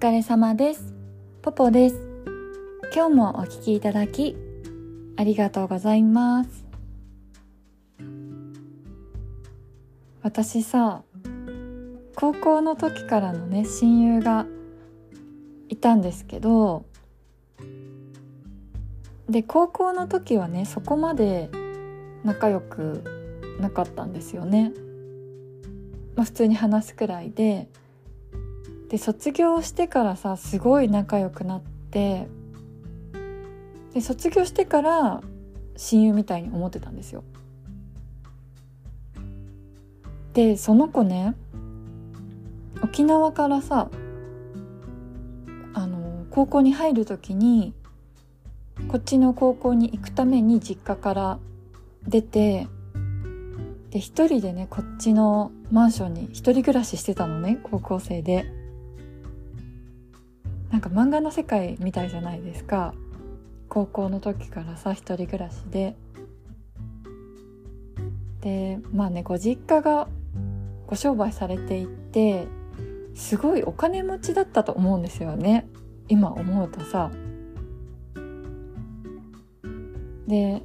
疲れ様です。ポポです。今日もお聞きいただきありがとうございます。私さ高校の時からのね親友がいたんですけどで高校の時はねそこまで仲良くなかったんですよね。まあ、普通に話すくらいで。で卒業してからさすごい仲良くなってで卒業してから親友みたいに思ってたんですよ。でその子ね沖縄からさあの高校に入る時にこっちの高校に行くために実家から出てで一人でねこっちのマンションに一人暮らししてたのね高校生でなんか漫画の世界みたいじゃないですか。高校の時からさ一人暮らしで。でまあねご実家がご商売されていてすごいお金持ちだったと思うんですよね。今思うとさ。で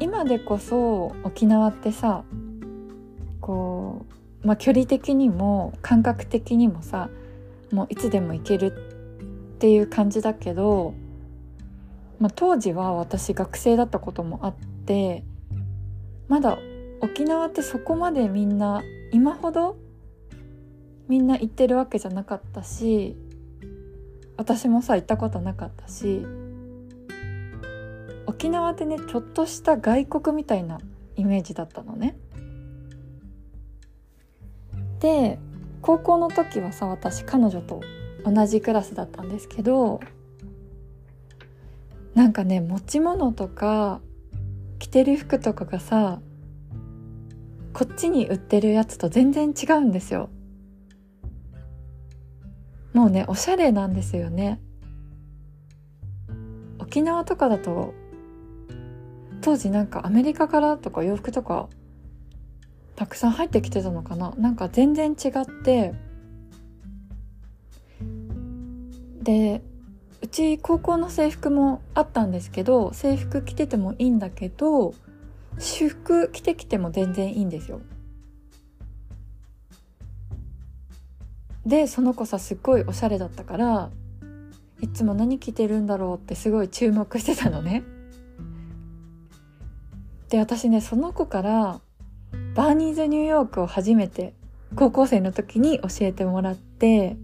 今でこそ沖縄ってさこう、まあ、距離的にも感覚的にもさもういつでも行けるっていう感じだけど、まあ、当時は私学生だったこともあってまだ沖縄ってそこまでみんな今ほどみんな行ってるわけじゃなかったし私もさ行ったことなかったし沖縄ってねちょっとした外国みたいなイメージだったのね。で高校の時はさ私彼女と同じクラスだったんですけどなんかね持ち物とか着てる服とかがさこっちに売ってるやつと全然違うんですよ。もうねおしゃれなんですよね。沖縄とかだと当時なんかアメリカからとか洋服とかたくさん入ってきてたのかな。なんか全然違ってでうち高校の制服もあったんですけど制服着ててもいいんだけど私服着てきても全然いいんですよ。でその子さすっごいおしゃれだったからいつも何着てるんだろうってすごい注目してたのね。で私ねその子からバーニーズニューヨークを初めて高校生の時に教えてもらって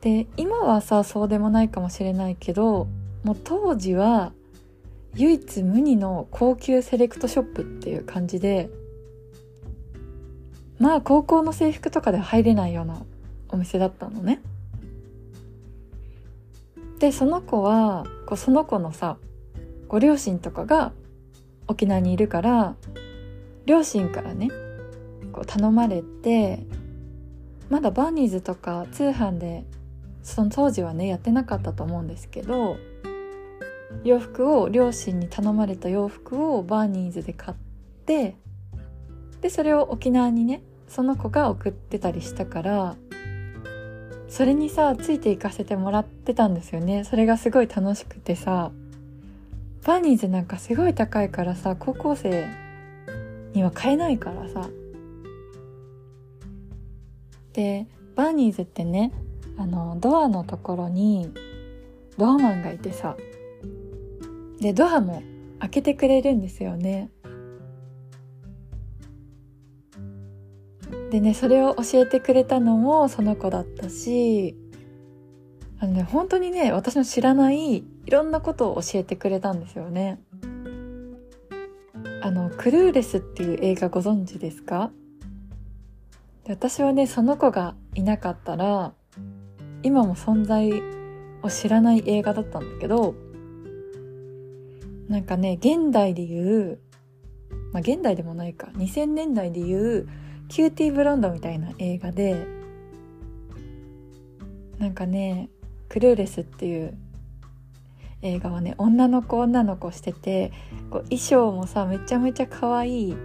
で今はさそうでもないかもしれないけどもう当時は唯一無二の高級セレクトショップっていう感じでまあ高校の制服とかで入れないようなお店だったのね。でその子はこうその子のさご両親とかが沖縄にいるから両親からねこう頼まれてまだバーニーズとか通販でその当時はねやってなかったと思うんですけど洋服を両親に頼まれた洋服をバーニーズで買ってでそれを沖縄にねその子が送ってたりしたからそれにさついていかせてもらってたんですよね。それがすごい楽しくてさバーニーズなんかすごい高いからさ高校生には買えないからさ。でバーニーズってねあのドアのところにドアマンがいてさ。でドアも開けてくれるんですよね。でねそれを教えてくれたのもその子だったしあのね本当にね私の知らないいろんなことを教えてくれたんですよね。あのクルーレスっていう映画ご存知ですか？で私はねその子がいなかったら今も存在を知らない映画だったんだけどなんかね現代で言うまあ現代でもないか2000年代で言うキューティーブロンドみたいな映画でなんかねクルーレスっていう映画はね女の子女の子しててこう衣装もさめちゃめちゃ可愛い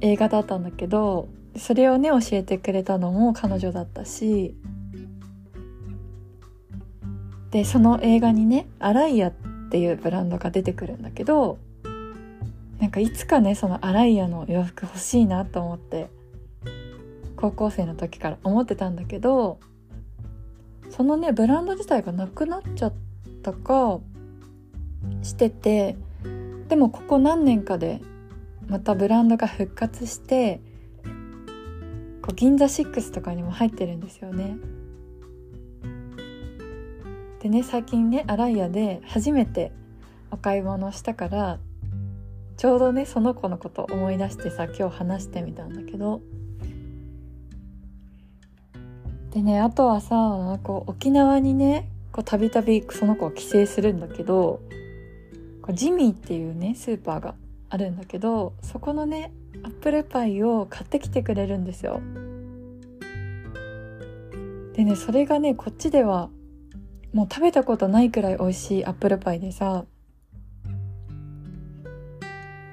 映画だったんだけどそれをね教えてくれたのも彼女だったしでその映画にねアライアっていうブランドが出てくるんだけどなんかいつかねそのアライアの洋服欲しいなと思って高校生の時から思ってたんだけどそのねブランド自体がなくなっちゃったかしててでもここ何年かでまたブランドが復活してこう銀座6とかにも入ってるんですよね。でね最近ねアライアで初めてお買い物したからちょうどねその子のこと思い出してさ今日話してみたんだけど。でねあとはさこう沖縄にねたびたびその子は帰省するんだけどこうジミーっていうねスーパーがあるんだけどそこのねアップルパイを買ってきてくれるんですよ。でねそれがねこっちではもう食べたことないくらい美味しいアップルパイでさ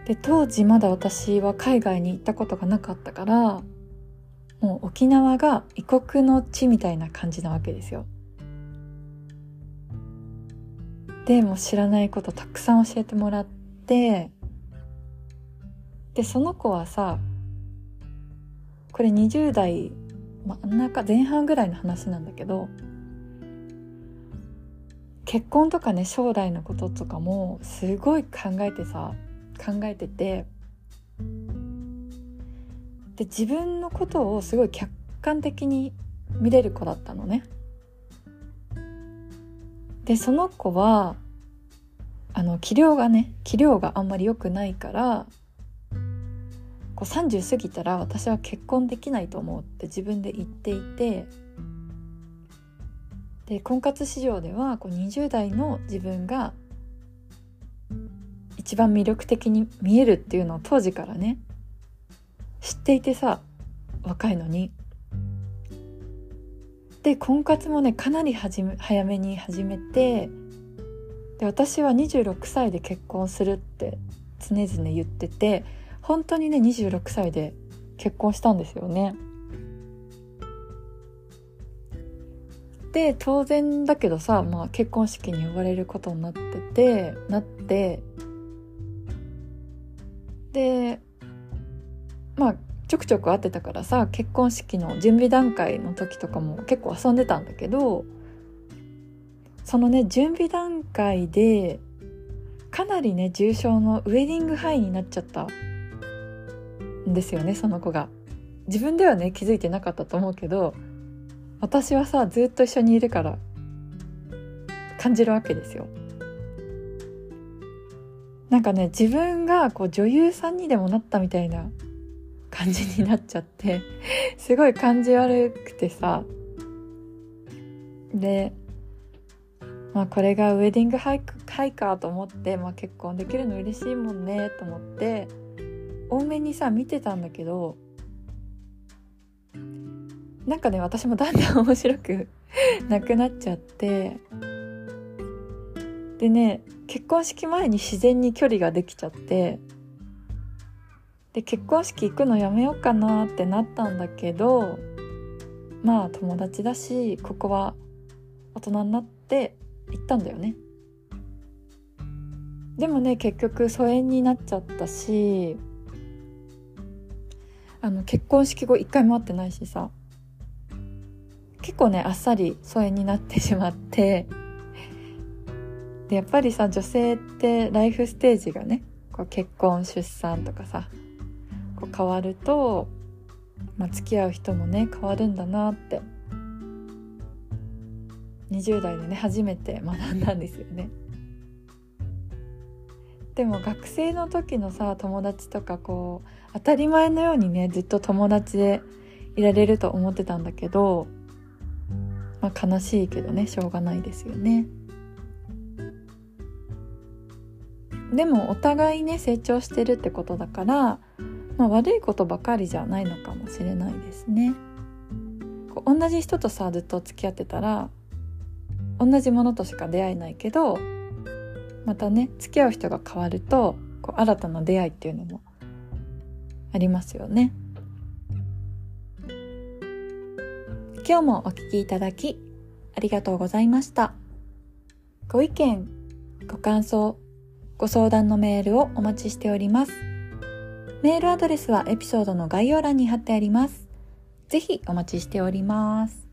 で当時まだ私は海外に行ったことがなかったからもう沖縄が異国の地みたいな感じなわけですよ。でも知らないことたくさん教えてもらってでその子はさこれ20代真ん中前半ぐらいの話なんだけど結婚とかね将来のこととかもすごい考えてさ考えててで自分のことをすごい客観的に見れる子だったのね。でその子はあの器量がね器量があんまり良くないからこう30過ぎたら私は結婚できないと思うって自分で言っていてで婚活市場ではこう20代の自分が一番魅力的に見えるっていうのを当時からね知っていてさ若いのに。で婚活もねかなりはめ早めに始めてで私は26歳で結婚するって常々言ってて本当にね26歳で結婚したんですよね。で当然だけどさ、まあ、結婚式に呼ばれることになっててなってでまあちょくちょく会ってたからさ結婚式の準備段階の時とかも結構遊んでたんだけどそのね準備段階でかなりね重症のウェディングハイになっちゃったんですよねその子が。自分ではね気づいてなかったと思うけど私はさずっと一緒にいるから感じるわけですよ。なんかね自分がこう女優さんにでもなったみたいな感じになっちゃって すごい感じ悪くてさでまあこれがウェディングハイハイかと思って、まあ、結婚できるの嬉しいもんねと思って多めにさ見てたんだけどなんかね私もだんだん面白くなくなっちゃって。でね結婚式前に自然に距離ができちゃって。で結婚式行くのやめようかなってなったんだけどまあ友達だしここは大人になって行ったんだよね。でもね結局疎遠になっちゃったしあの結婚式後一回も会ってないしさ結構ねあっさり疎遠になってしまってでやっぱりさ女性ってライフステージがねこう結婚出産とかさこう変わると、まあ、付き合う人もね変わるんだなって20代でね初めて学んだんですよね。でも学生の時のさ友達とかこう当たり前のようにねずっと友達でいられると思ってたんだけどまあ、悲しいけどねしょうがないですよね。でもお互いね成長してるってことだから、まあ、悪いことばかりじゃないのかもしれないですね。こう同じ人とさずっと付き合ってたら同じものとしか出会えないけどまたね付き合う人が変わるとこう新たな出会いっていうのもありますよね。今日もお聴きいただきありがとうございました。ご意見、ご感想、ご相談のメールをお待ちしております。メールアドレスはエピソードの概要欄に貼ってあります。ぜひお待ちしております。